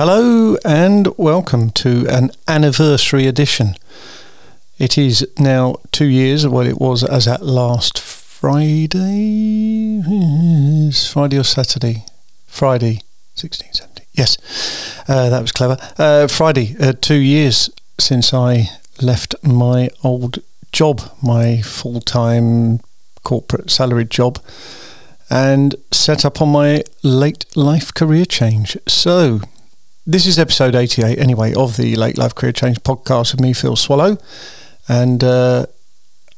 Hello and welcome to an anniversary edition. It is now two years, well, it was as at last Friday. Friday or Saturday? Friday, 16, 17. Yes, uh, that was clever. Uh, Friday, uh, two years since I left my old job, my full time corporate salaried job, and set up on my late life career change. So, this is episode 88 anyway of the Late Life Career Change podcast with me, Phil Swallow. And uh,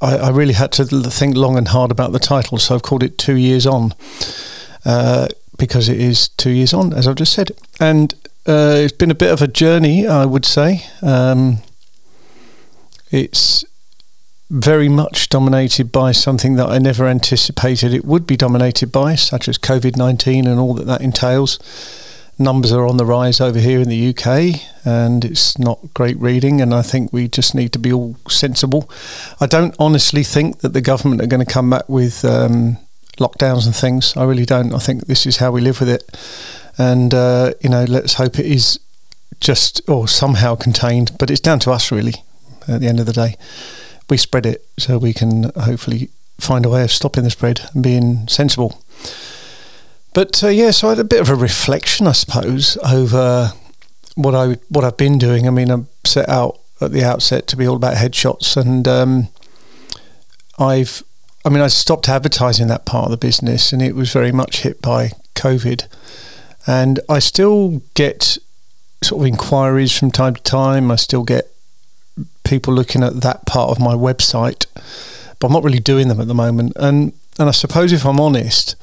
I, I, really had to think long and hard about the title, so I've called it Two Years On uh, because it is two years on, as I've just said. And uh, it's been a bit of a journey, I would say. Um, it's very much dominated by something that I never anticipated it would be dominated by, such as COVID 19 and all that that entails numbers are on the rise over here in the UK, and it's not great reading. And I think we just need to be all sensible. I don't honestly think that the government are going to come back with um, lockdowns and things. I really don't. I think this is how we live with it, and uh, you know, let's hope it is just or somehow contained. But it's down to us, really. At the end of the day, we spread it so we can hopefully find a way of stopping the spread and being sensible. But uh, yeah, so I had a bit of a reflection, I suppose, over what I what I've been doing. I mean, I set out at the outset to be all about headshots, and um, I've, I mean, I stopped advertising that part of the business, and it was very much hit by COVID. And I still get sort of inquiries from time to time. I still get people looking at that part of my website, but I'm not really doing them at the moment. And and I suppose if I'm honest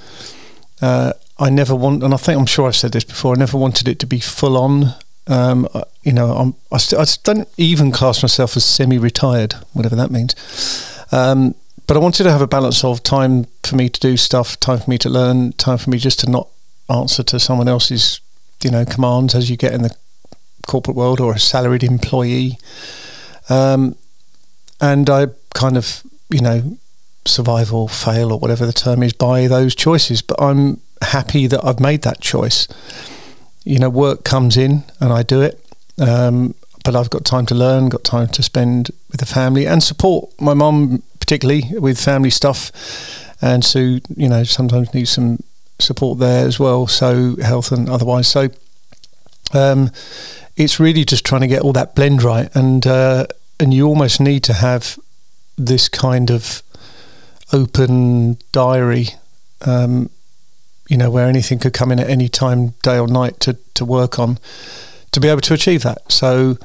uh, I never want, and I think I'm sure I've said this before. I never wanted it to be full on. Um, you know, I'm, I, st- I don't even class myself as semi-retired, whatever that means. Um, but I wanted to have a balance of time for me to do stuff, time for me to learn, time for me just to not answer to someone else's, you know, commands as you get in the corporate world or a salaried employee. Um, and I kind of, you know, survive or fail or whatever the term is by those choices. But I'm happy that I've made that choice. You know, work comes in and I do it. Um, but I've got time to learn, got time to spend with the family and support my mum, particularly with family stuff. And Sue, you know, sometimes needs some support there as well. So health and otherwise. So um, it's really just trying to get all that blend right. And, uh, and you almost need to have this kind of open diary, um, you know, where anything could come in at any time, day or night, to to work on, to be able to achieve that. So,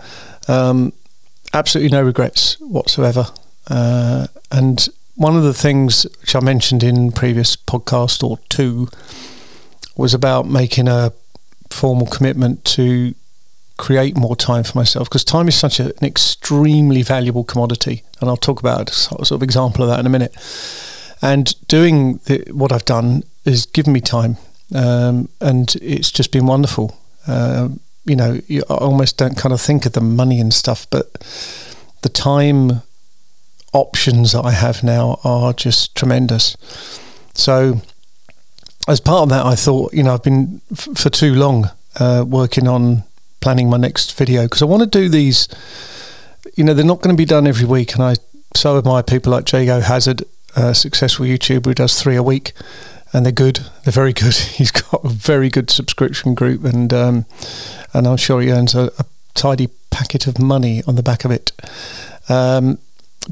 um, absolutely no regrets whatsoever. Uh, and one of the things which I mentioned in previous podcast or two was about making a formal commitment to create more time for myself because time is such a, an extremely valuable commodity, and I'll talk about a sort of example of that in a minute. And doing the, what I've done has given me time, um, and it's just been wonderful. Uh, you know, you almost don't kind of think of the money and stuff, but the time options that I have now are just tremendous. So, as part of that, I thought, you know, I've been f- for too long uh, working on planning my next video because I want to do these. You know, they're not going to be done every week, and I so admire people like Jago Hazzard, a successful YouTuber who does three a week, and they're good. They're very good. He's got a very good subscription group, and um, and I'm sure he earns a, a, tidy packet of money on the back of it. Um,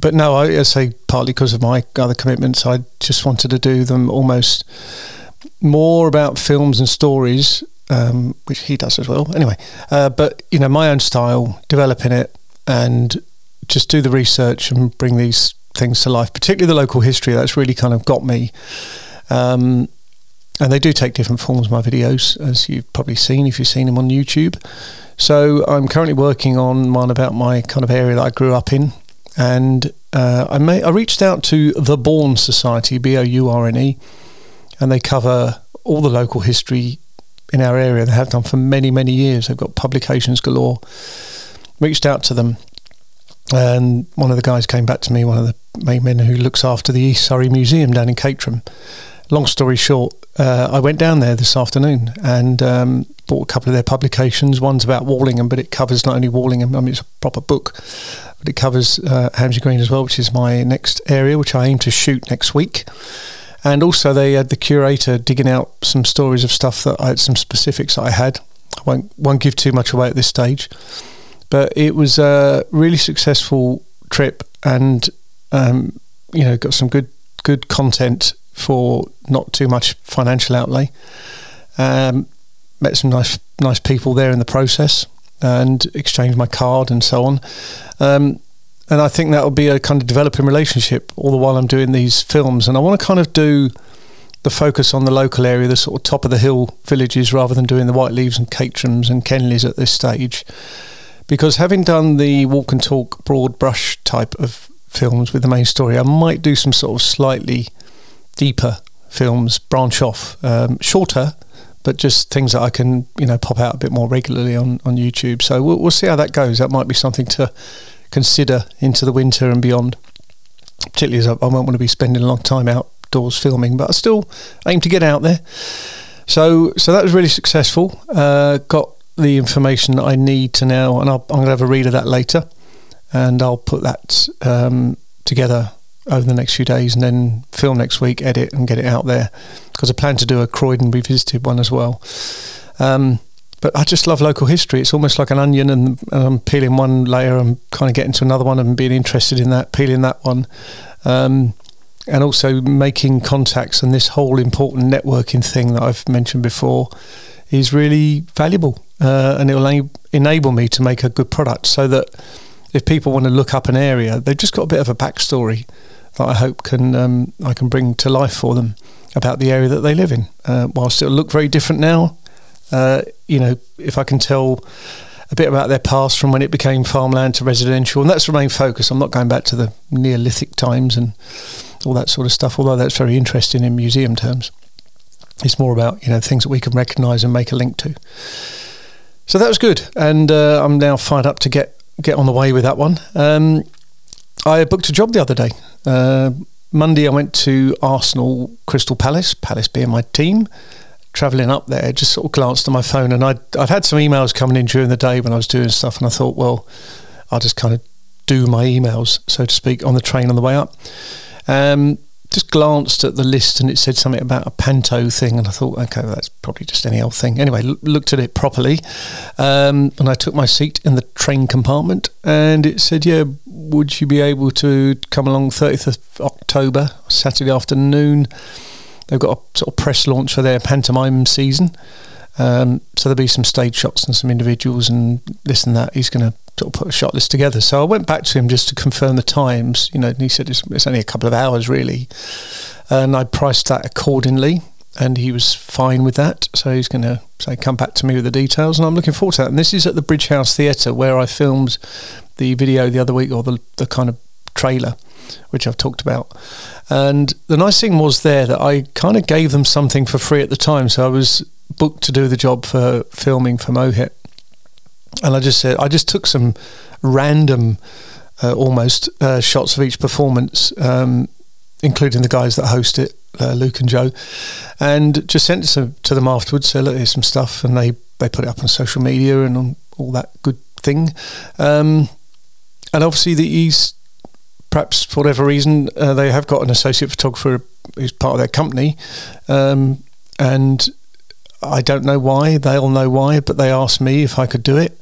but no, I, I say partly because of my other commitments, I just wanted to do them almost more about films and stories um, which he does as well. Anyway, uh, but you know, my own style, developing it, and just do the research and bring these things to life. Particularly the local history. That's really kind of got me. Um, and they do take different forms. My videos, as you've probably seen if you've seen them on YouTube. So I'm currently working on one about my kind of area that I grew up in, and uh, I may I reached out to the Bourne Society, B O U R N E, and they cover all the local history in our area. They have done for many, many years. They've got publications galore. Reached out to them, and one of the guys came back to me, one of the main men who looks after the East Surrey Museum down in Caterham. Long story short, uh, I went down there this afternoon and um, bought a couple of their publications. One's about Warlingham, but it covers not only Warlingham, I mean, it's a proper book, but it covers uh, Hamsey Green as well, which is my next area, which I aim to shoot next week. And also, they had the curator digging out some stories of stuff that I had, some specifics that I had. I won't, won't give too much away at this stage, but it was a really successful trip and, um, you know, got some good good content for not too much financial outlay. Um, met some nice nice people there in the process and exchanged my card and so on. Um, and I think that will be a kind of developing relationship all the while I'm doing these films. And I want to kind of do the focus on the local area, the sort of top of the hill villages, rather than doing the Whyteleafes and Caterhams and Kenleys at this stage. Because having done the walk and talk broad brush type of films with the main story, I might do some sort of slightly deeper films, branch off, um, shorter, but just things that I can you know pop out a bit more regularly on on YouTube. So we'll, we'll see how that goes. That might be something to consider into the winter and beyond. Particularly as I, I won't want to be spending a long time outdoors filming, but I still aim to get out there. So so that was really successful. Uh, got the information that I need to now, and i am going to have a read of that later, and I'll put that um, together over the next few days and then film next week, edit and get it out there because I plan to do a Croydon revisited one as well. Um, but I just love local history. It's almost like an onion, and, and I'm peeling one layer, I'm kind of getting to another one, and being interested in that, peeling that one, um, and also making contacts. And this whole important networking thing that I've mentioned before is really valuable, uh, and it will enable me to make a good product. So that if people want to look up an area, they've just got a bit of a backstory that I hope can um, I can bring to life for them about the area that they live in. Uh, whilst it'll look very different now, uh, you know, if I can tell a bit about their past from when it became farmland to residential, and that's the main focus. I'm not going back to the Neolithic times and all that sort of stuff, although that's very interesting in museum terms. It's more about you know things that we can recognise and make a link to. So that was good, and uh, I'm now fired up to get get on the way with that one. Um, I booked a job the other day. Uh, Monday, I went to Arsenal Crystal Palace, Palace being my team. Travelling up there, just sort of glanced at my phone, and I'd, I'd had some emails coming in during the day when I was doing stuff, and I thought, well, I'll just kind of do my emails, so to speak, on the train on the way up. Um, just glanced at the list and it said something about a panto thing and I thought okay that's probably just any old thing. Anyway l- looked at it properly um, and I took my seat in the train compartment and it said yeah would you be able to come along 30th of October Saturday afternoon? They've got a sort of press launch for their pantomime season. Um, so there'll be some stage shots and some individuals and this and that. He's going to sort of put a shot list together. So I went back to him just to confirm the times, you know, and he said it's, it's only a couple of hours really. And I priced that accordingly and he was fine with that. So he's going to say, come back to me with the details. And I'm looking forward to that. And this is at the Bridge House Theatre where I filmed the video the other week or the, the kind of trailer, which I've talked about. And the nice thing was there that I kind of gave them something for free at the time. So I was booked to do the job for filming for Mohit and I just said I just took some random, uh, almost uh, shots of each performance, um, including the guys that host it, uh, Luke and Joe, and just sent it to, them afterwards. So look, here's some stuff, and they they put it up on social media and on all that good thing. Um, and obviously, the East. perhaps for whatever reason uh, they have got an associate photographer who's part of their company, um, and I don't know why. They'll know why, but they asked me if I could do it,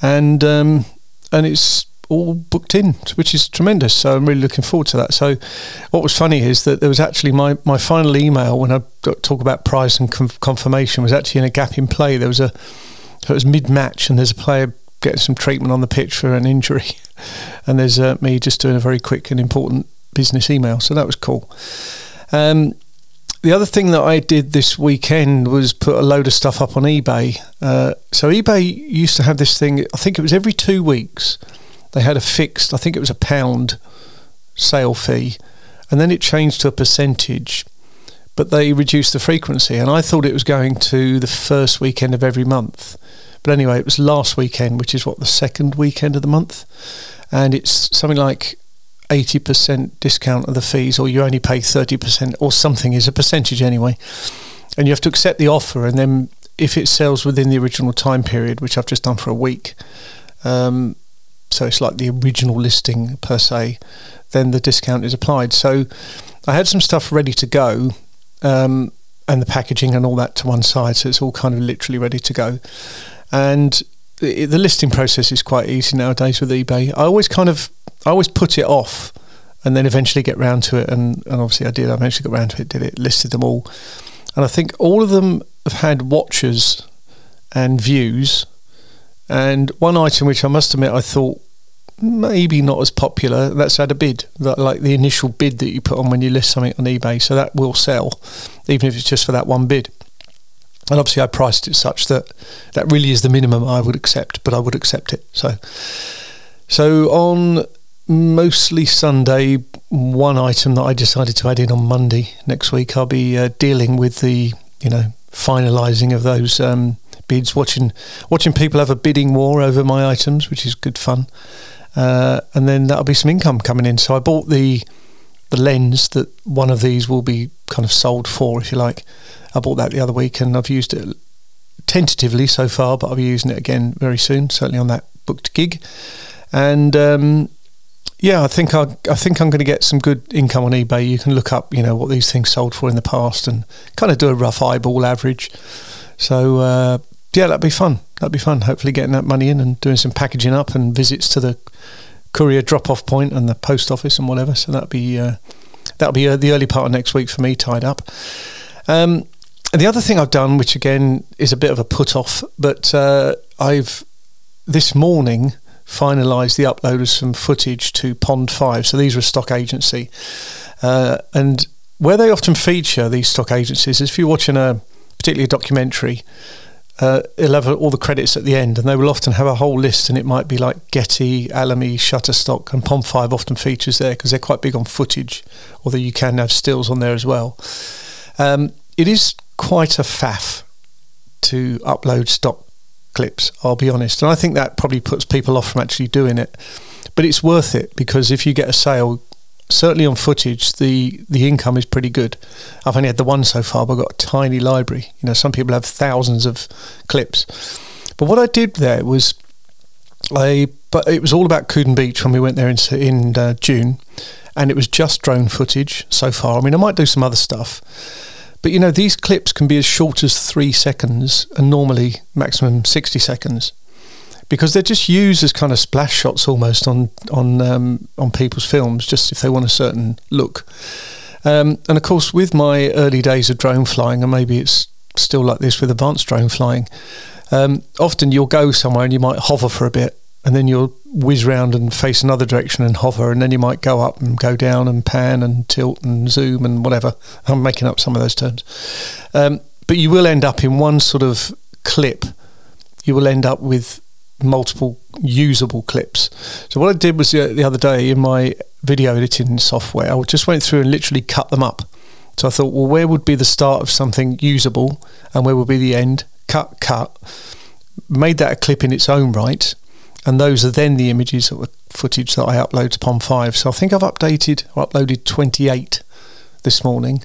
and um, and it's all booked in, which is tremendous. So I'm really looking forward to that. So what was funny is that there was actually my, my final email when I talk about price and confirmation was actually in a gap in play. There was a so it was mid match, and there's a player getting some treatment on the pitch for an injury, and there's uh, me just doing a very quick and important business email. So that was cool. Um, the other thing that I did this weekend was put a load of stuff up on eBay. Uh, so eBay used to have this thing. I think it was every two weeks they had a fixed. I think it was a pound sale fee, and then it changed to a percentage. But they reduced the frequency, and I thought it was going to the first weekend of every month. But anyway, it was last weekend, which is what the second weekend of the month, and it's something like 80% discount of the fees, or you only pay 30%, or something is a percentage anyway. And you have to accept the offer, and then if it sells within the original time period, which I've just done for a week, um, so it's like the original listing per se, then the discount is applied. So I had some stuff ready to go, um, and the packaging and all that to one side, so it's all kind of literally ready to go. And the, the listing process is quite easy nowadays with eBay. I always kind of I always put it off and then eventually get round to it. And, and obviously I did. I eventually got round to it, did it, listed them all. And I think all of them have had watchers and views. And one item which I must admit I thought maybe not as popular, that's had a bid, like the initial bid that you put on when you list something on eBay. So that will sell, even if it's just for that one bid. And obviously, I priced it such that that really is the minimum I would accept, but I would accept it. So, so on mostly Sunday, one item that I decided to add in on Monday next week. I'll be uh, dealing with the, you know, finalising of those um, bids, watching watching people have a bidding war over my items, which is good fun. Uh, and then that'll be some income coming in. So I bought the the lens that one of these will be kind of sold for, if you like. I bought that the other week, and I've used it tentatively so far, but I'll be using it again very soon. Certainly on that booked gig. And um, yeah, I think I, I think I'm going to get some good income on eBay. You can look up, you know, what these things sold for in the past and kind of do a rough eyeball average. So uh, yeah, that'd be fun. That'd be fun. Hopefully, getting that money in and doing some packaging up and visits to the courier drop-off point and the post office and whatever. So that'd be uh, that'll be uh, the early part of next week for me tied up. Um, and the other thing I've done, which again is a bit of a put off, but uh, I've this morning finalised the upload of some footage to Pond 5. So these a stock agency. Uh, and where they often feature these stock agencies is if you're watching a particularly a documentary, uh, it'll have all the credits at the end, and they will often have a whole list, and it might be like Getty, Alamy, Shutterstock, and Pond 5 often features there because they're quite big on footage, although you can have stills on there as well. Um, it is quite a faff to upload stock clips, I'll be honest. And I think that probably puts people off from actually doing it. But it's worth it because if you get a sale, certainly on footage, the, the income is pretty good. I've only had the one so far, but I've got a tiny library. You know, some people have thousands of clips. But what I did there was I, but it was all about Coodon Beach when we went there in, in uh, June, and it was just drone footage so far. I mean, I might do some other stuff but you know, these clips can be as short as three seconds and normally maximum 60 seconds because they're just used as kind of splash shots almost on on um, on people's films, just if they want a certain look. Um, and of course, with my early days of drone flying, and maybe it's still like this with advanced drone flying, um, often you'll go somewhere and you might hover for a bit, and then you'll whiz round and face another direction and hover, and then you might go up and go down and pan and tilt and zoom and whatever. I'm making up some of those terms, um, but you will end up in one sort of clip. You will end up with multiple usable clips. So what I did was the, the other day in my video editing software, I just went through and literally cut them up. So I thought, well, where would be the start of something usable, and where would be the end? Cut, cut. Made that a clip in its own right and those are then the images or the footage that I upload to Pond 5. So I think I've updated or uploaded 28 this morning.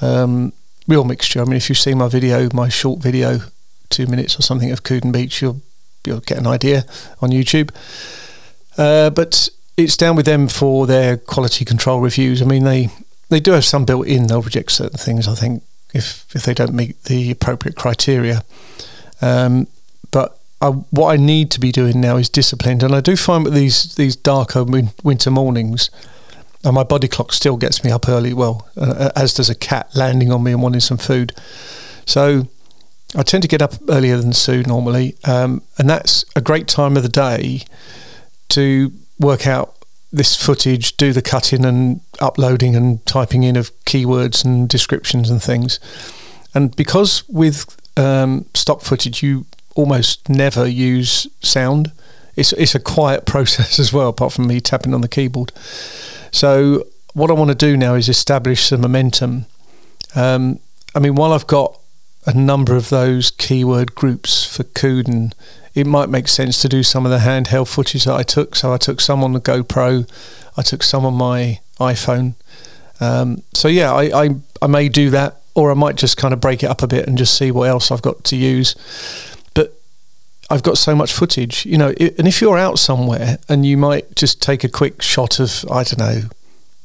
Um, real mixture. I mean, if you see my video, my short video, two minutes or something of Coodon Beach, you'll you'll get an idea on YouTube. Uh, but it's down with them for their quality control reviews. I mean, they they do have some built in. They'll reject certain things. I think if if they don't meet the appropriate criteria. Um, but I, what I need to be doing now is disciplined, and I do find with these these darker win- winter mornings, and my body clock still gets me up early. Well, uh, as does a cat landing on me and wanting some food. So I tend to get up earlier than Sue normally, um, and that's a great time of the day to work out this footage, do the cutting and uploading and typing in of keywords and descriptions and things. And because with um, stock footage, you almost never use sound. It's it's a quiet process as well, apart from me tapping on the keyboard. So what I want to do now is establish some momentum. Um, I mean, while I've got a number of those keyword groups for Coodon it might make sense to do some of the handheld footage that I took. So I took some on the GoPro, I took some on my iPhone. Um, so yeah, I, I, I may do that, or I might just kind of break it up a bit and just see what else I've got to use. I've got so much footage, you know. It, and if you're out somewhere and you might just take a quick shot of I don't know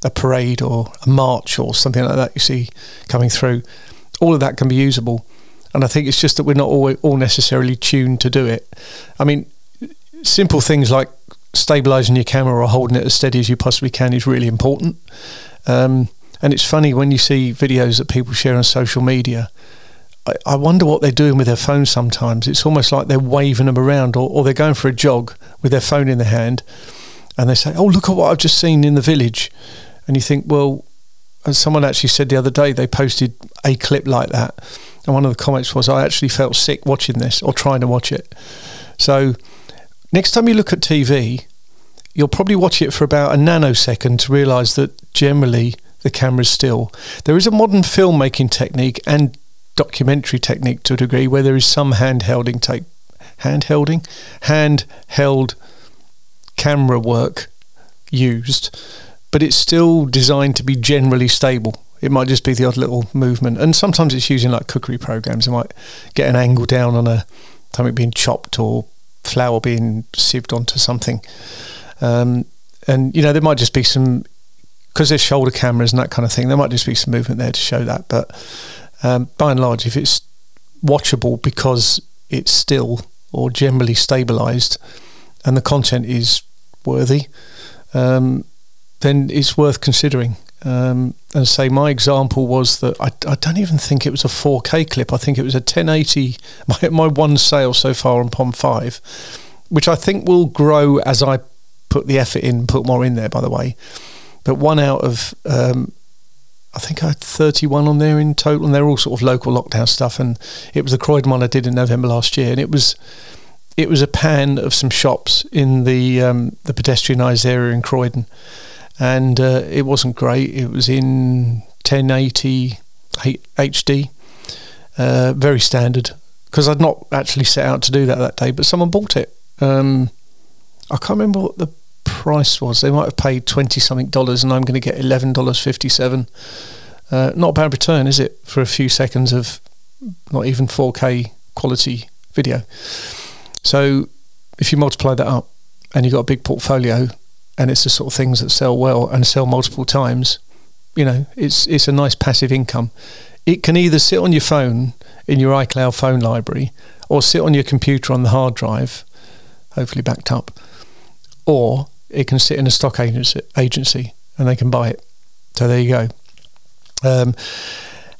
a parade or a march or something like that you see coming through, all of that can be usable. And I think it's just that we're not all, all necessarily tuned to do it. I mean, simple things like stabilizing your camera or holding it as steady as you possibly can is really important. Um, and it's funny when you see videos that people share on social media. I, I wonder what they're doing with their phone sometimes. It's almost like they're waving them around or, or they're going for a jog with their phone in their hand and they say, Oh, look at what I've just seen in the village. And you think, Well, as someone actually said the other day, they posted a clip like that. And one of the comments was, I actually felt sick watching this or trying to watch it. So next time you look at TV, you'll probably watch it for about a nanosecond to realise that generally the camera's still. There is a modern filmmaking technique and documentary technique to a degree where there is some handhelding take handhelding handheld camera work used but it's still designed to be generally stable. It might just be the odd little movement, and sometimes it's using like cookery programs. It might get an angle down on a something being chopped or flour being sieved onto something, um, and you know there might just be some because there's shoulder cameras and that kind of thing. There might just be some movement there to show that, but um, by and large, if it's watchable because it's still or generally stabilized and the content is worthy, um, then it's worth considering. Um, and say my example was that I, I, don't even think it was a 4K clip. I think it was a 1080. My, my one sale so far on Pond 5, which I think will grow as I put the effort in, put more in there, by the way. But one out of, um, I think I had 31 on there in total, and they're all sort of local lockdown stuff. And it was the Croydon one I did in November last year, and it was it was a pan of some shops in the um, the pedestrianised area in Croydon and uh, it wasn't great. It was in 1080 HD, uh, very standard. Because I'd not actually set out to do that that day, but someone bought it. Um, I can't remember what the price was. They might have paid twenty something dollars, and I'm going to get eleven dollars fifty seven. Uh, not a bad return, is it, for a few seconds of not even 4K quality video? So if you multiply that up, and you've got a big portfolio, and it's the sort of things that sell well and sell multiple times, you know, it's it's a nice passive income. It can either sit on your phone in your iCloud phone library, or sit on your computer on the hard drive, hopefully backed up, or it can sit in a stock agency, agency and they can buy it. So there you go. Um,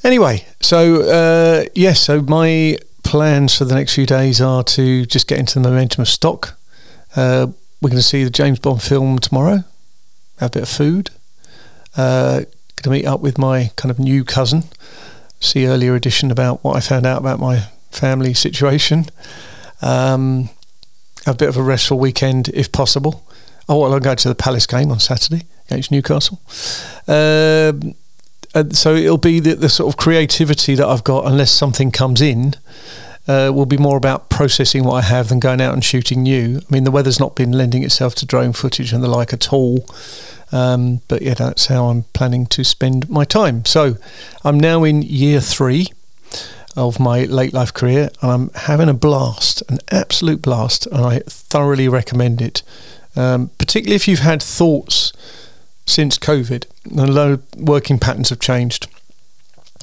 anyway, so uh, yes, yeah, so my plans for the next few days are to just get into the momentum of stock. Uh, we're going to see the James Bond film tomorrow. Have a bit of food. Uh, going to meet up with my kind of new cousin. See earlier edition about what I found out about my family situation. Um, a bit of a restful weekend if possible. Oh, well, I'll go to the Palace game on Saturday against Newcastle. Um, and so it'll be the, the, sort of creativity that I've got, unless something comes in, uh, will be more about processing what I have than going out and shooting new. I mean, the weather's not been lending itself to drone footage and the like at all. Um, but yeah, that's how I'm planning to spend my time. So I'm now in year three of my late life career and I'm having a blast, an absolute blast, and I thoroughly recommend it. Um, particularly if you've had thoughts since COVID and a lot of working patterns have changed.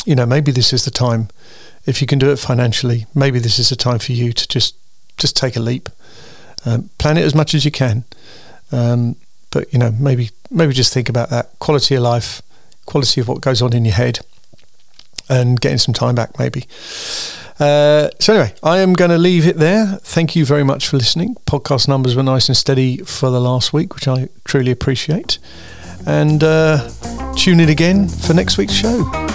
You know, maybe this is the time if you can do it financially, maybe this is the time for you to just just take a leap, um, plan it as much as you can. Um, but you know, maybe maybe just think about that quality of life, quality of what goes on in your head, and getting some time back, maybe. Uh, so anyway, I am going to leave it there. Thank you very much for listening. Podcast numbers were nice and steady for the last week, which I truly appreciate. And uh, tune in again for next week's show.